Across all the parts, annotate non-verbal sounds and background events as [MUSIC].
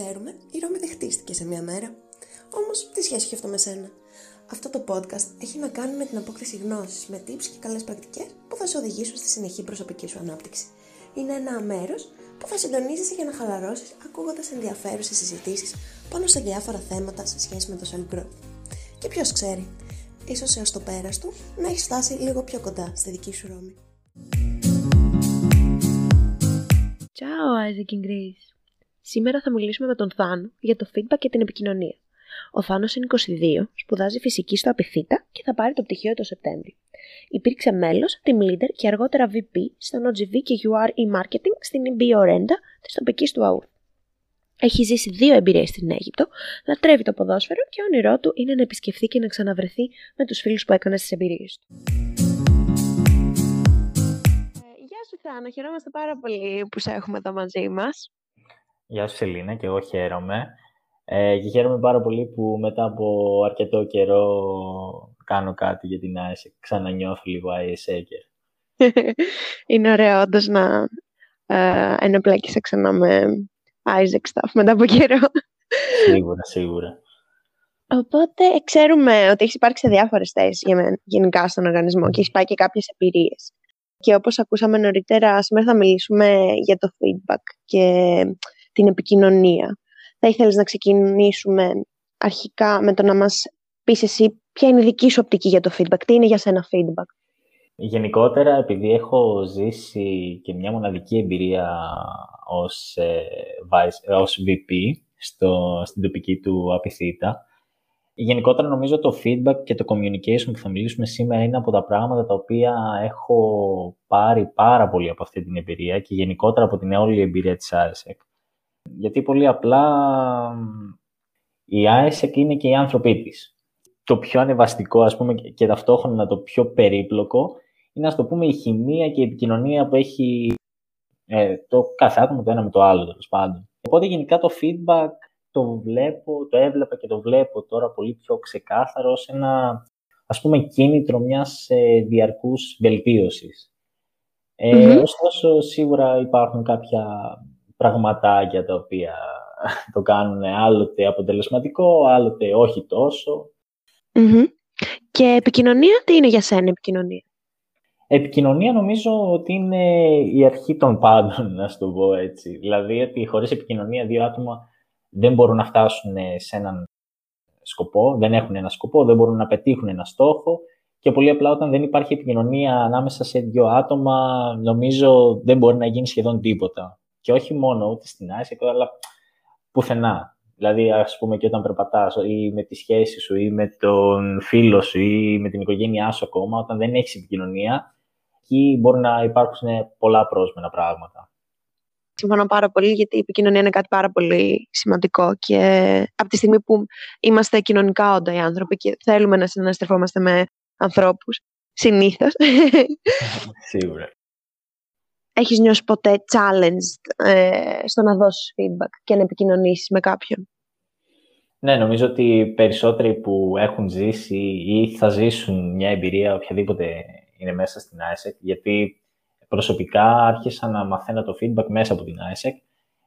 ξέρουμε, η Ρώμη δεν χτίστηκε σε μία μέρα. Όμως, τι σχέση έχει αυτό με σένα; Αυτό το podcast έχει να κάνει με την απόκτηση γνώσης, με tips και καλές πρακτικές που θα σε οδηγήσουν στη συνεχή προσωπική σου ανάπτυξη. Είναι ένα μέρος που θα συντονίζεσαι για να χαλαρώσεις ακούγοντας ενδιαφέρουσες συζητήσεις πάνω σε διάφορα θέματα σε σχέση με το self growth. Και ποιος ξέρει, ίσως έως το πέρας του να έχεις φτάσει λίγο πιο κοντά στη δική σου Ρώμη. Ciao Isaac and Grace. Σήμερα θα μιλήσουμε με τον Θάνο για το feedback και την επικοινωνία. Ο Θάνος είναι 22, σπουδάζει φυσική στο Απιθύτα και θα πάρει το πτυχίο το Σεπτέμβρη. Υπήρξε μέλος, team leader και αργότερα VP στον OGV και UR e-marketing στην EB Orenda της τοπικής του ΑΟΥΡ. Έχει ζήσει δύο εμπειρίες στην Αίγυπτο, λατρεύει το ποδόσφαιρο και όνειρό του είναι να επισκεφθεί και να ξαναβρεθεί με τους φίλους που έκανε στις εμπειρίες του. Ε, γεια σου Θάνο, χαιρόμαστε πάρα πολύ που σε έχουμε εδώ μαζί μας. Γεια σου Σελίνα και εγώ χαίρομαι. Ε, και χαίρομαι πάρα πολύ που μετά από αρκετό καιρό κάνω κάτι για την AIESEC. Ξανανιώθω λίγο AIESECer. [LAUGHS] Είναι ωραίο όντως να ε, εμπλέκεσαι ξανά με AIESEC stuff μετά από καιρό. Σίγουρα, σίγουρα. Οπότε ξέρουμε ότι έχεις υπάρξει σε διάφορες θέσεις γενικά στον οργανισμό και έχεις πάει και κάποιες εμπειρίες. Και όπως ακούσαμε νωρίτερα, σήμερα θα μιλήσουμε για το feedback και την επικοινωνία. Θα ήθελες να ξεκινήσουμε αρχικά με το να μας πεις εσύ ποια είναι η δική σου οπτική για το feedback, τι είναι για σένα feedback; Γενικότερα, επειδή έχω ζήσει και μια μοναδική εμπειρία ως, ε, ως VP στο, στην τοπική του Απιθύτα, γενικότερα νομίζω το feedback και το communication που θα μιλήσουμε σήμερα είναι από τα πράγματα τα οποία έχω πάρει πάρα πολύ από αυτή την εμπειρία και γενικότερα από την όλη εμπειρία της ISEC. Γιατί πολύ απλά η ISEC είναι και οι άνθρωποι της. Το πιο ανεβαστικό, ας πούμε, και ταυτόχρονα το πιο περίπλοκο, είναι, ας το πούμε, η χημεία και η επικοινωνία που έχει ε, το κάθε άτομο το ένα με το άλλο, τέλος πάντων. Οπότε, γενικά, το feedback το βλέπω, το έβλεπα και το βλέπω τώρα πολύ πιο ξεκάθαρο σε ένα, ας πούμε, κίνητρο μιας ε, διαρκούς βελτίωσης. Ε, Ωστόσο, σίγουρα υπάρχουν κάποια πραγματάκια τα οποία [LAUGHS] το κάνουν άλλοτε αποτελεσματικό, άλλοτε όχι Και επικοινωνία, τι είναι για σένα επικοινωνία; Επικοινωνία νομίζω ότι είναι η αρχή των πάντων, να σου το πω έτσι. Δηλαδή ότι χωρίς επικοινωνία δύο άτομα δεν μπορούν να φτάσουν σε έναν σκοπό, δεν έχουν ένα σκοπό, δεν μπορούν να πετύχουν ένα στόχο και πολύ απλά όταν δεν υπάρχει επικοινωνία ανάμεσα σε δύο άτομα, νομίζω δεν μπορεί να γίνει σχεδόν τίποτα. Και όχι μόνο ούτε στην Άσια, αλλά πουθενά. Δηλαδή, ας πούμε, και όταν περπατάς ή με τη σχέση σου ή με τον φίλο σου ή με την οικογένειά σου ακόμα, όταν δεν έχεις επικοινωνία, εκεί μπορεί να υπάρξουν πολλά πρόσμενα πράγματα. Συμφωνώ πάρα πολύ, γιατί η επικοινωνία είναι κάτι πάρα πολύ σημαντικό και από τη στιγμή που είμαστε κοινωνικά όντα οι άνθρωποι και θέλουμε να συναστρεφόμαστε με ανθρώπους, συνήθως. [LAUGHS] Σίγουρα. Έχεις νιώσει ποτέ challenged ε, στο να δώσεις feedback και να επικοινωνήσεις με κάποιον; Ναι, νομίζω ότι περισσότεροι που έχουν ζήσει ή θα ζήσουν μια εμπειρία οποιαδήποτε είναι μέσα στην ISEC, γιατί προσωπικά άρχισα να μαθαίνω το feedback μέσα από την ISEC.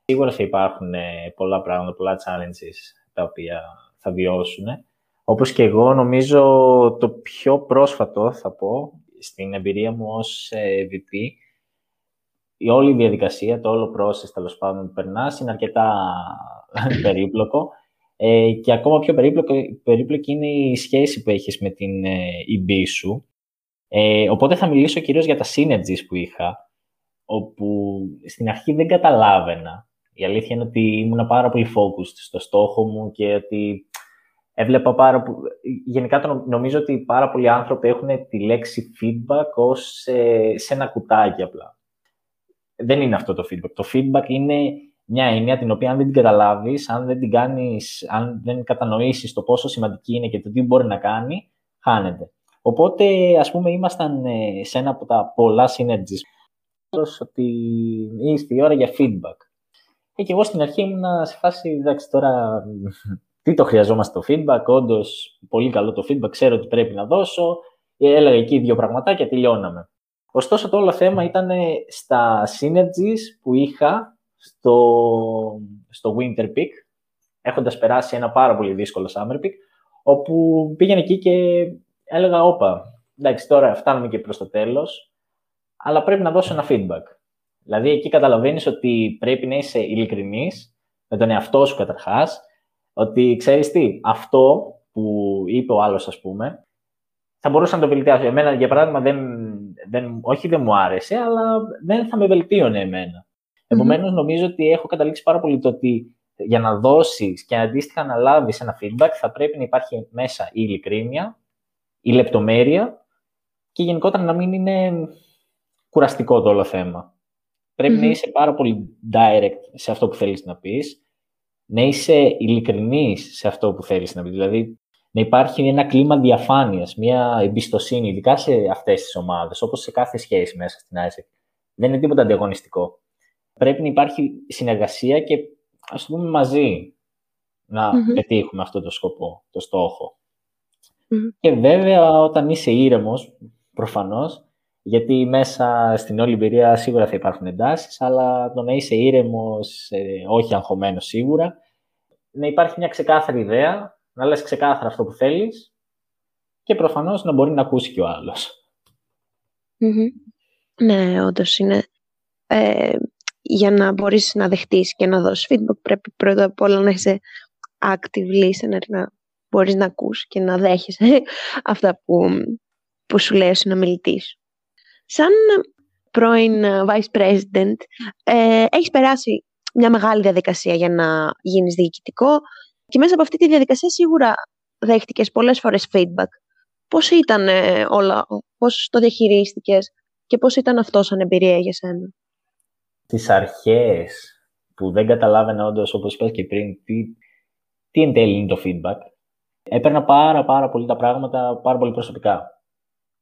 Σίγουρα θα υπάρχουν ε, πολλά πράγματα, πολλά challenges τα οποία θα βιώσουν. Όπως και εγώ νομίζω το πιο πρόσφατο θα πω στην εμπειρία μου ως ε, VP η όλη διαδικασία, το όλο process τέλος πάντων που περνάς είναι αρκετά [LAUGHS] περίπλοκο ε, και ακόμα πιο περίπλοκο, περίπλοκη είναι η σχέση που έχεις με την ε, EB σου ε, οπότε θα μιλήσω κυρίως για τα synergies που είχα, όπου στην αρχή δεν καταλάβαινα. Η αλήθεια είναι ότι ήμουν πάρα πολύ focused στο στόχο μου και ότι έβλεπα πάρα Γενικά το νομίζω ότι πάρα πολλοί άνθρωποι έχουν τη λέξη feedback ως ε, σε ένα κουτάκι απλά. Δεν είναι αυτό το feedback. Το feedback είναι μια έννοια την οποία αν δεν την καταλάβεις, αν δεν την κάνεις, αν δεν κατανοήσεις το πόσο σημαντική είναι και το τι μπορεί να κάνει, χάνεται. Οπότε, ας πούμε, ήμασταν ε, σε ένα από τα πολλά synergies ότι ήρθε η ώρα για feedback. Ε, και εγώ στην αρχή ήμουν σε φάση, εντάξει, τώρα τι το χρειαζόμαστε το feedback, όντως πολύ καλό το feedback, ξέρω τι πρέπει να δώσω, ε, έλεγα εκεί δύο πραγματάκια, τελειώναμε. Ωστόσο, το όλο θέμα ήταν στα synergies που είχα στο, στο Winter Peak, έχοντας περάσει ένα πάρα πολύ δύσκολο summer peak, όπου πήγαινε εκεί και έλεγα, όπα, εντάξει, τώρα φτάνουμε και προς το τέλος, αλλά πρέπει να δώσω ένα feedback. Δηλαδή, εκεί καταλαβαίνεις ότι πρέπει να είσαι ειλικρινής με τον εαυτό σου καταρχάς, ότι ξέρεις τι, αυτό που είπε ο άλλος, ας πούμε, θα μπορούσα να το βελτιάσω. Εμένα, για παράδειγμα, δεν, δεν, όχι δεν μου άρεσε, αλλά δεν θα με βελτίωνε εμένα. Επομένως, νομίζω ότι έχω καταλήξει πάρα πολύ το ότι για να δώσεις και αντίστοιχα να λάβεις ένα feedback, θα πρέπει να υπάρχει μέσα η ειλικρίνεια, η λεπτομέρεια και γενικότερα να μην είναι κουραστικό το όλο θέμα. Πρέπει να είσαι πάρα πολύ direct σε αυτό που θέλεις να πεις, να είσαι ειλικρινής σε αυτό που θέλεις να πεις. Δηλαδή, να υπάρχει ένα κλίμα διαφάνειας, μια εμπιστοσύνη, ειδικά σε αυτές τις ομάδες, όπως σε κάθε σχέση μέσα στην ISEC. Δεν είναι τίποτα ανταγωνιστικό. Πρέπει να υπάρχει συνεργασία και ας το πούμε μαζί να πετύχουμε αυτό το σκοπό, το στοχο Και βέβαια όταν είσαι ήρεμος, προφανώς, γιατί μέσα στην όλη εμπειρία σίγουρα θα υπάρχουν εντάσεις, αλλά το να είσαι ήρεμος, ε, όχι αγχωμένος σίγουρα, να υπάρχει μια ξεκάθαρη ιδέα, να λες ξεκάθαρα αυτό που θέλεις και προφανώς να μπορεί να ακούσει και ο αλλος Ναι, όντως είναι. Ε, για να μπορείς να δεχτείς και να δώσεις feedback πρέπει πρώτα απ' όλα να είσαι active listener, να μπορείς να ακούς και να δέχεσαι [LAUGHS] αυτά που, που σου λέει ο συνομιλητής. Σαν πρώην vice president, ε, έχεις περάσει μια μεγάλη διαδικασία για να γίνεις διοικητικό και μέσα από αυτή τη διαδικασία σίγουρα δέχτηκες πολλές φορές feedback. Πώς ήταν ε, όλα, πώς το διαχειρίστηκες και πώς ήταν αυτό σαν εμπειρία για σένα; Τις αρχές που δεν καταλάβαινα όντως, όπως είπα και πριν, τι, τι εν τέλει είναι το feedback, έπαιρνα πάρα πάρα πολύ τα πράγματα πάρα πολύ προσωπικά.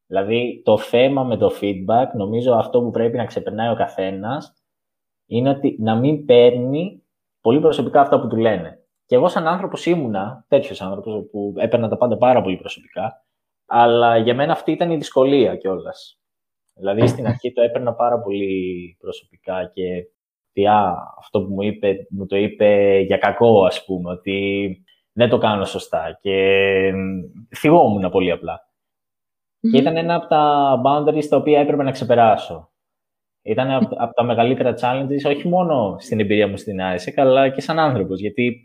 Δηλαδή, το θέμα με το feedback, νομίζω αυτό που πρέπει να ξεπερνάει ο καθένας, είναι ότι να μην παίρνει πολύ προσωπικά αυτά που του λένε. Και εγώ σαν άνθρωπος ήμουνα τέτοιος άνθρωπος που έπαιρνα τα πάντα πάρα πολύ προσωπικά. Αλλά για μένα αυτή ήταν η δυσκολία κιόλας. Δηλαδή στην αρχή το έπαιρνα πάρα πολύ προσωπικά και α, αυτό που μου είπε, μου το είπε για κακό ας πούμε, ότι δεν το κάνω σωστά και θυγόμουν πολύ απλά. Και ήταν ένα από τα boundaries τα οποία έπρεπε να ξεπεράσω. Ήταν από, τα μεγαλύτερα challenges, όχι μόνο στην εμπειρία μου στην ISEC, αλλά και σαν άνθρωπος, γιατί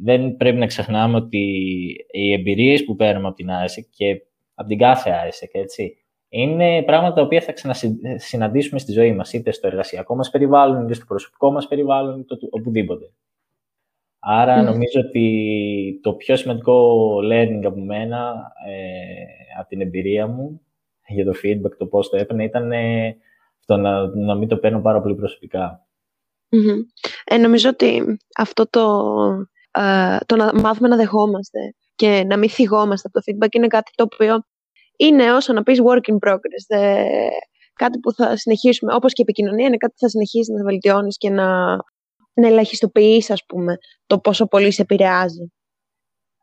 δεν πρέπει να ξεχνάμε ότι οι εμπειρίες που παίρνουμε από την ISEC και από την κάθε ISEC, έτσι, είναι πράγματα τα οποία θα ξανασυναντήσουμε στη ζωή μας, είτε στο εργασιακό μας περιβάλλον, είτε στο προσωπικό μας περιβάλλον, είτε οπουδήποτε. Άρα νομίζω ότι το πιο σημαντικό learning από μένα, ε, από την εμπειρία μου, για το feedback, το πώς το έπαιρνε, ήταν ε, το να, να μην το παίρνω πάρα πολύ προσωπικά. Ε, νομίζω ότι αυτό το ε, το να μάθουμε να δεχόμαστε και να μην θυγόμαστε από το feedback είναι κάτι το οποίο είναι όσο να πεις work in progress. Ε, κάτι που θα συνεχίσουμε, όπως και η επικοινωνία, είναι κάτι που θα συνεχίσει να βελτιώνεις και να, να ελαχιστοποιείς, ας πούμε, το πόσο πολύ σε επηρεάζει.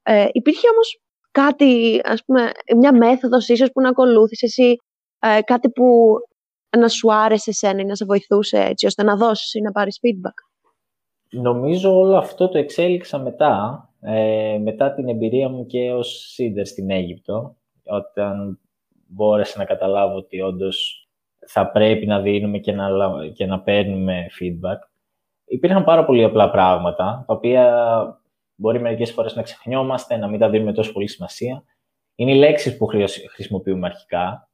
Ε, υπήρχε όμως κάτι, ας πούμε, μια μέθοδος ίσως που να ακολούθεις εσύ, ε, κάτι που να σου άρεσε εσένα ή να σε βοηθούσε έτσι, ώστε να δώσεις ή να πάρεις feedback; Νομίζω όλο αυτό το εξέλιξα μετά, ε, μετά την εμπειρία μου και ως σύντερ στην Αίγυπτο, όταν μπόρεσα να καταλάβω ότι όντως θα πρέπει να δίνουμε και να, και να παίρνουμε feedback. Υπήρχαν πάρα πολύ απλά πράγματα, τα οποία μπορεί μερικές φορές να ξεχνιόμαστε, να μην τα δίνουμε τόσο πολύ σημασία. Είναι οι λέξεις που χρησιμοποιούμε αρχικά.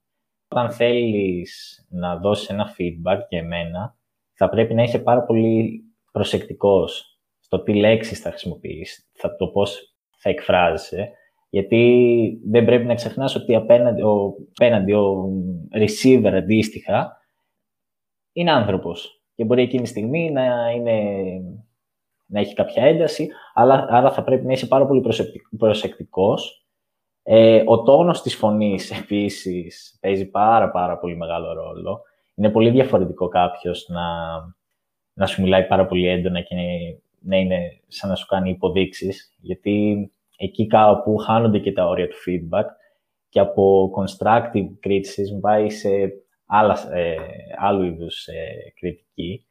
Όταν θέλεις να δώσεις ένα feedback για εμένα, θα πρέπει να είσαι πάρα πολύ προσεκτικός στο τι λέξεις θα χρησιμοποιείς, θα, το πώς θα εκφράζεσαι, γιατί δεν πρέπει να ξεχνάς ότι απέναντι ο, απέναντι ο receiver αντίστοιχα είναι άνθρωπος και μπορεί εκείνη τη στιγμή να, είναι, να έχει κάποια ένταση, αλλά άρα θα πρέπει να είσαι πάρα πολύ προσεκτικός. Ε, ο τόνος της φωνής [LAUGHS] επίσης παίζει πάρα πάρα πολύ μεγάλο ρόλο. Είναι πολύ διαφορετικό κάποιος να να σου μιλάει πάρα πολύ έντονα και να είναι σαν να σου κάνει υποδείξεις, γιατί εκεί κάπου χάνονται και τα όρια του feedback και από constructive criticism πάει σε άλλα, ε, άλλου είδους ε, κριτική.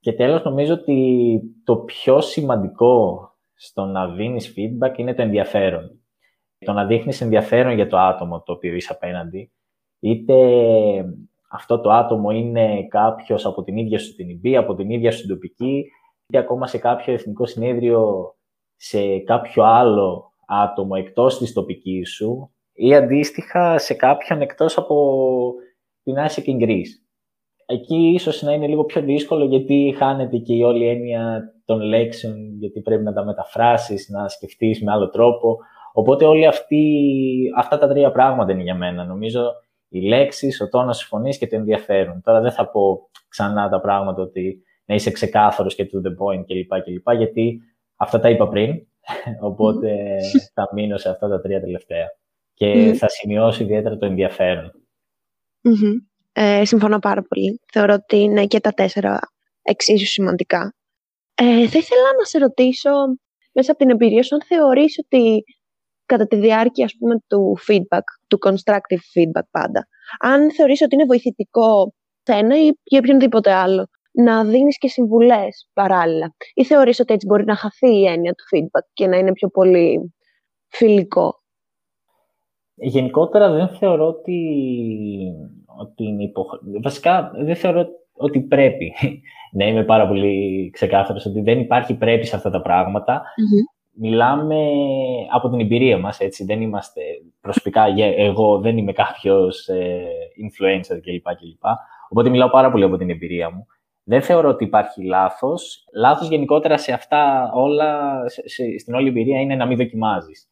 Και τέλος, νομίζω ότι το πιο σημαντικό στο να δίνεις feedback είναι το ενδιαφέρον. Το να δείχνεις ενδιαφέρον για το άτομο το οποίο είσαι απέναντι, είτε αυτό το άτομο είναι κάποιος από την ίδια σου την ΙΜΠΗ, από την ίδια σου την τοπική, είτε ακόμα σε κάποιο εθνικό συνέδριο, σε κάποιο άλλο άτομο εκτός της τοπικής σου, ή αντίστοιχα σε κάποιον εκτός από την Isaac in Greece. Εκεί ίσως να είναι λίγο πιο δύσκολο γιατί χάνεται και η όλη έννοια των λέξεων, γιατί πρέπει να τα μεταφράσεις, να σκεφτείς με άλλο τρόπο. Οπότε όλοι αυτοί, αυτά τα τρία πράγματα είναι για μένα. Νομίζω οι λέξεις, ο τόνος της φωνής και το ενδιαφέρον. Τώρα δεν θα πω ξανά τα πράγματα ότι να είσαι ξεκάθαρος και to the point κλπ. κλπ γιατί αυτά τα είπα πριν, [LAUGHS] οπότε θα μείνω σε αυτά τα τρία τελευταία. Και θα σημειώσω ιδιαίτερα το ενδιαφερον Ε, συμφωνώ πάρα πολύ. Θεωρώ ότι είναι και τα τέσσερα εξίσου σημαντικά. Ε, θα ήθελα να σε ρωτήσω, μέσα από την εμπειρία σου, αν θεωρείς ότι κατά τη διάρκεια ας πούμε, του feedback, του constructive feedback πάντα, αν θεωρείς ότι είναι βοηθητικό σε ένα ή για οποιονδήποτε άλλο, να δίνεις και συμβουλές παράλληλα. Ή θεωρείς ότι έτσι μπορεί να χαθεί η έννοια του feedback και να είναι πιο πολύ φιλικό; Γενικότερα δεν θεωρώ ότι, ότι είναι υποχρεωτικό. Βασικά δεν θεωρώ ότι πρέπει [LAUGHS] να είμαι πάρα πολύ ξεκάθαρος ότι δεν υπάρχει πρέπει σε αυτά τα πραγματα Μιλάμε από την εμπειρία μας, έτσι. Δεν είμαστε προσωπικά, εγώ δεν είμαι κάποιος ε, influencer κλπ. κλπ. Οπότε μιλάω πάρα πολύ από την εμπειρία μου. Δεν θεωρώ ότι υπάρχει λάθος. Λάθος γενικότερα σε αυτά όλα, στην όλη εμπειρία είναι να μην δοκιμάζεις.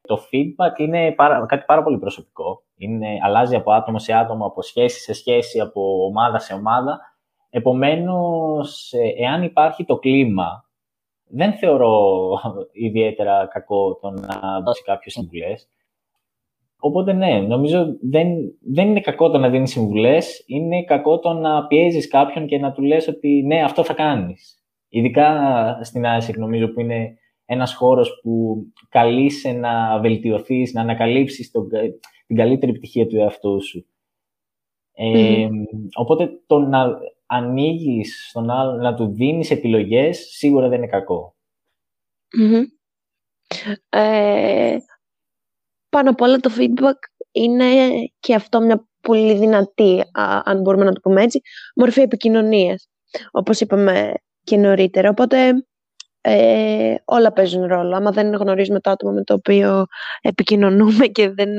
Το feedback είναι κάτι πάρα πολύ προσωπικό. Είναι, αλλάζει από άτομο σε άτομο, από σχέση σε σχέση, από ομάδα σε ομάδα. Επομένως, ε, εάν υπάρχει το κλίμα, δεν θεωρώ ιδιαίτερα κακό το να δώσει κάποιος συμβουλές. Οπότε ναι, νομίζω δεν, δεν είναι κακό το να δίνεις συμβουλές, είναι κακό το να πιέζεις κάποιον και να του λες ότι ναι, αυτό θα κάνεις. Ειδικά στην ASIC νομίζω που είναι ένας χώρος που καλείσαι να βελτιωθείς, να ανακαλύψεις τον, την καλύτερη πτυχία του εαυτού σου. Ε, Οπότε το να ανοίγεις στον άλλο, να του δίνεις επιλογές, σίγουρα δεν είναι κακό. Ε, πάνω απ' όλα το feedback είναι και αυτό μια πολύ δυνατή, αν μπορούμε να το πούμε έτσι, μορφή επικοινωνίας, όπως είπαμε και νωρίτερα. Οπότε ε, όλα παίζουν ρόλο. Άμα δεν γνωρίζουμε το άτομο με το οποίο επικοινωνούμε και δεν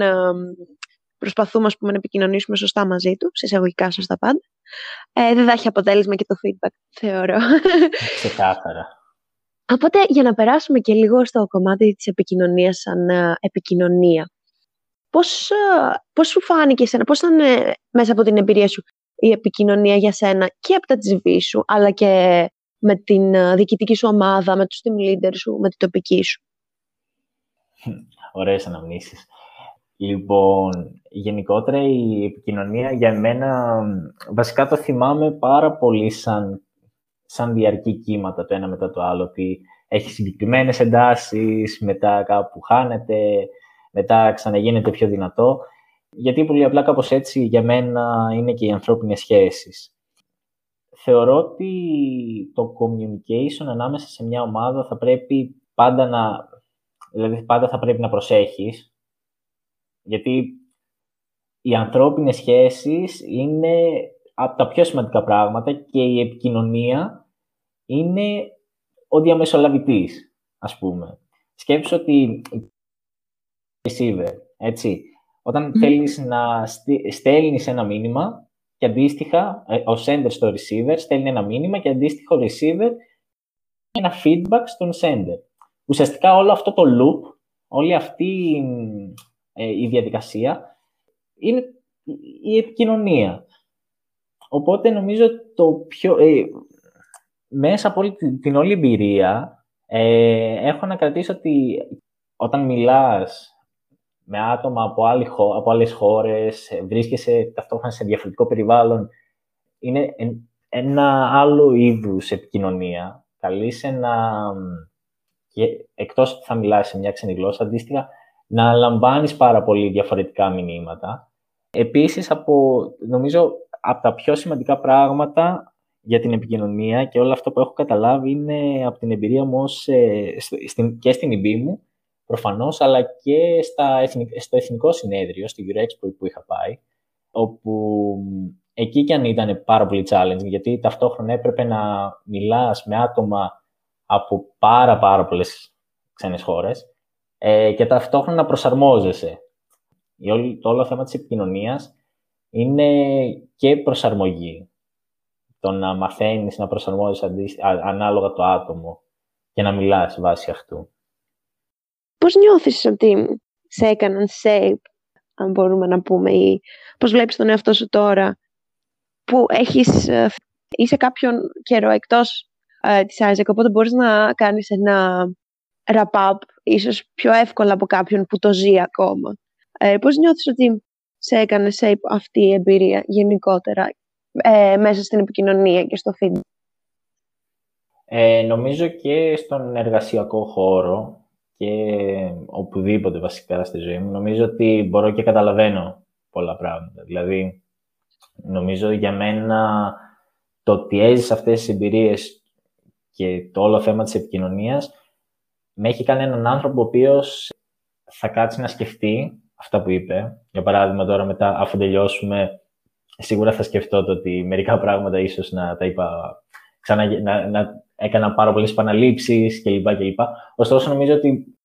προσπαθούμε ας πούμε, να επικοινωνήσουμε σωστά μαζί του, σε εισαγωγικά σωστά πάντα, ε, δεν θα έχει αποτέλεσμα και το feedback, θεωρώ. Ξεκάθαρα. Οπότε, για να περάσουμε και λίγο στο κομμάτι της επικοινωνίας σαν ε, επικοινωνία, πώς, ε, πώς σου φάνηκε εσένα, πώς ήταν μέσα από την εμπειρία σου η επικοινωνία για σένα και από τα TV σου, αλλά και με την ε, διοικητική σου ομάδα, με τους team leaders σου, με την τοπική σου; Ωραίες αναμνήσεις. Λοιπόν, γενικότερα η επικοινωνία για μένα, βασικά το θυμάμαι πάρα πολύ σαν, σαν διαρκή κύματα το ένα μετά το άλλο, ότι έχει συγκεκριμένες εντάσεις, μετά κάπου χάνεται, μετά ξαναγίνεται πιο δυνατό. Γιατί πολύ απλά κάπως έτσι για μένα είναι και οι ανθρώπινες σχέσεις θεωρώ ότι το communication ανάμεσα σε μια ομάδα θα πρέπει πάντα να, δηλαδή πάντα θα πρέπει να προσέχεις, γιατί οι ανθρώπινες σχέσεις είναι από τα πιο σημαντικά πράγματα και η επικοινωνία είναι ο διαμεσολαβητής, ας πούμε. Σκέψου ότι receiver, έτσι, όταν mm. θέλεις να στέλνεις ένα μήνυμα, και αντίστοιχα ε, ο sender στο receiver στέλνει ένα μήνυμα και αντίστοιχα ο receiver ένα feedback στον sender. Ουσιαστικά όλο αυτό το loop, όλη αυτή ε, η διαδικασία είναι η επικοινωνία. Οπότε νομίζω το πιο... Ε, μέσα από όλη την, όλη εμπειρία ε, έχω να κρατήσω ότι όταν μιλάς με άτομα από, άλλη, από άλλες χώρες, ε, βρίσκεσαι ταυτόχρονα σε διαφορετικό περιβάλλον. Είναι ένα άλλο είδους επικοινωνία. Καλείσαι να, και εκτός ότι θα μιλάς σε μια ξένη γλώσσα, αντίστοιχα, να λαμβάνεις πάρα πολύ διαφορετικά μηνύματα. Επίσης, από, νομίζω, από τα πιο σημαντικά πράγματα για την επικοινωνία και όλα αυτά που έχω καταλάβει είναι από την εμπειρία μου ως, ε, και στην IB μου, προφανώς, αλλά και στα στο Εθνικό Συνέδριο, στη Eurexpo που είχα πάει, όπου εκεί και αν ήταν πάρα πολύ challenging, γιατί ταυτόχρονα έπρεπε να μιλάς με άτομα από πάρα πάρα πολλές ξένες χώρες ε, και ταυτόχρονα να προσαρμόζεσαι. Το όλο θέμα της επικοινωνίας είναι και προσαρμογή. Το να μαθαίνεις να προσαρμόζεσαι ανάλογα το άτομο και να μιλάς βάσει αυτού. Πώς νιώθεις ότι σε έκαναν shape, αν μπορούμε να πούμε, ή πώς βλέπεις τον εαυτό σου τώρα, που έχεις, ε, είσαι κάποιον καιρό εκτός ε, της Isaac, οπότε μπορείς να κάνεις ένα wrap-up ίσως πιο εύκολα από κάποιον που το ζει ακόμα. Ε, πώς νιώθεις ότι σε έκανε shape αυτή η εμπειρία γενικότερα ε, μέσα στην επικοινωνία και στο feedback; Ε, νομίζω και στον εργασιακό χώρο και οπουδήποτε βασικά στη ζωή μου, νομίζω ότι μπορώ και καταλαβαίνω πολλά πράγματα. Δηλαδή, νομίζω για μένα το ότι έζησα αυτές τις εμπειρίες και το όλο θέμα της επικοινωνίας με έχει κάνει έναν άνθρωπο ο οποίος θα κάτσει να σκεφτεί αυτά που είπε. Για παράδειγμα, τώρα μετά, αφού τελειώσουμε, σίγουρα θα σκεφτώ το ότι μερικά πράγματα ίσως να τα είπα ξανά, να, να έκανα πάρα πολλές επαναλήψεις κλπ. κλπ. Ωστόσο, νομίζω ότι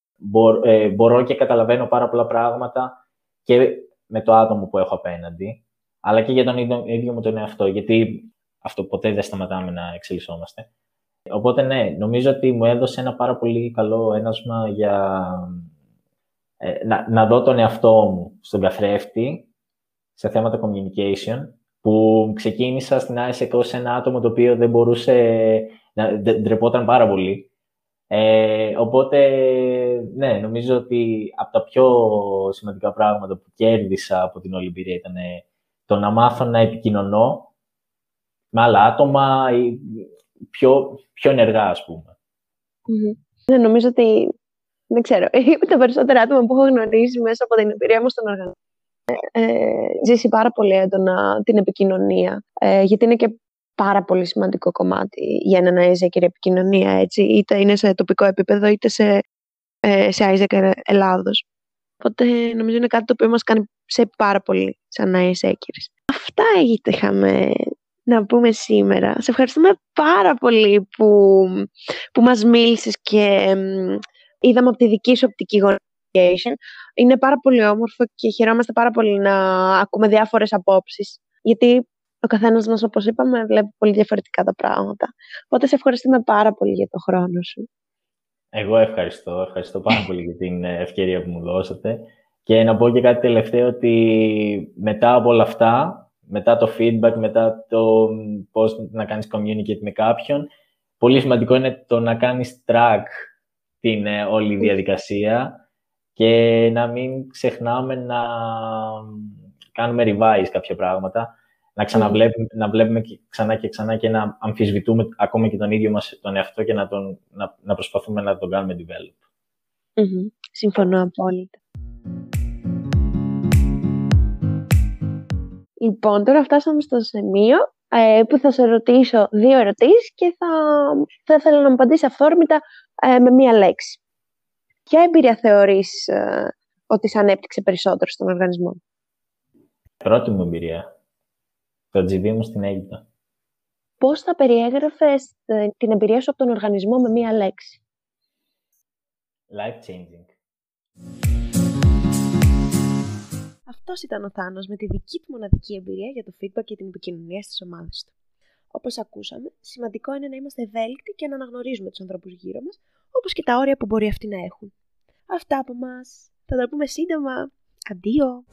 ε, μπορώ και καταλαβαίνω πάρα πολλά πράγματα και με το άτομο που έχω απέναντι, αλλά και για τον ίδιο, ίδιο μου τον εαυτό, γιατί αυτό ποτέ δεν σταματάμε να εξελισσόμαστε. Οπότε ναι, νομίζω ότι μου έδωσε ένα πάρα πολύ καλό ένασμα για ε, να, να δω τον εαυτό μου στον καθρέφτη σε θέματα communication, που ξεκίνησα στην ISEC ως ένα άτομο το οποίο δεν μπορούσε, να ντρεπόταν πάρα πολύ. Ε, οπότε, ναι, νομίζω ότι από τα πιο σημαντικά πράγματα που κέρδισα από την όλη ήταν το να μάθω να επικοινωνώ με άλλα άτομα ή πιο, πιο ενεργά, ας πούμε. Ναι, νομίζω ότι, δεν ξέρω, [LAUGHS] τα περισσότερα άτομα που έχω γνωρίσει μέσα από την εμπειρία μου στον οργανισμό ε, ε, ζήσει πάρα πολύ έντονα την επικοινωνία, ε, γιατί είναι και πάρα πολύ σημαντικό κομμάτι για έναν Isaac επικοινωνία, έτσι, είτε είναι σε τοπικό επίπεδο, είτε σε, ε, σε Isaac Ελλάδος. Οπότε νομίζω είναι κάτι το οποίο μας κάνει σε πάρα πολύ σαν Isaac. Αυτά είχαμε να πούμε σήμερα. Σε ευχαριστούμε πάρα πολύ που, που μας μίλησες και είδαμε από τη δική σου οπτική γωνία. Είναι πάρα πολύ όμορφο και χαιρόμαστε πάρα πολύ να ακούμε διάφορες απόψεις. Γιατί ο καθένας μας, όπως είπαμε, βλέπει πολύ διαφορετικά τα πράγματα. Οπότε σε ευχαριστούμε πάρα πολύ για το χρόνο σου. Εγώ ευχαριστώ. Ευχαριστώ πάρα πολύ για την ευκαιρία που μου δώσατε. Και να πω και κάτι τελευταίο ότι μετά από όλα αυτά, μετά το feedback, μετά το πώς να κάνεις communicate με κάποιον. Πολύ σημαντικό είναι το να κάνεις track την ε, όλη διαδικασία και να μην ξεχνάμε να κάνουμε revise κάποια πράγματα, να ξαναβλέπουμε να βλέπουμε ξανά και ξανά και να αμφισβητούμε ακόμα και τον ίδιο μας τον εαυτό και να, τον, να, να προσπαθούμε να τον κάνουμε develop. Συμφωνώ απόλυτα. Λοιπόν, τώρα φτάσαμε στο σημείο ε, που θα σε ρωτήσω δύο ερωτήσεις και θα, θα ήθελα να μου απαντήσεις αυθόρμητα ε, με μία λέξη. Ποια εμπειρία θεωρείς ε, ότι σε ανέπτυξε περισσότερο στον οργανισμό; Πρώτη μου εμπειρία. Το GV μου στην Αίγυπτο. Πώς θα περιέγραφες την εμπειρία σου από τον οργανισμό με μία λέξη; Life changing. Αυτός ήταν ο Θάνος με τη δική του μοναδική εμπειρία για το feedback και την επικοινωνία στις ομάδες του. Όπως ακούσαμε, σημαντικό είναι να είμαστε ευέλικτοι και να αναγνωρίζουμε τους ανθρώπους γύρω μας, όπως και τα όρια που μπορεί αυτοί να έχουν. Αυτά από εμά. Θα τα πούμε σύντομα. Αντίο!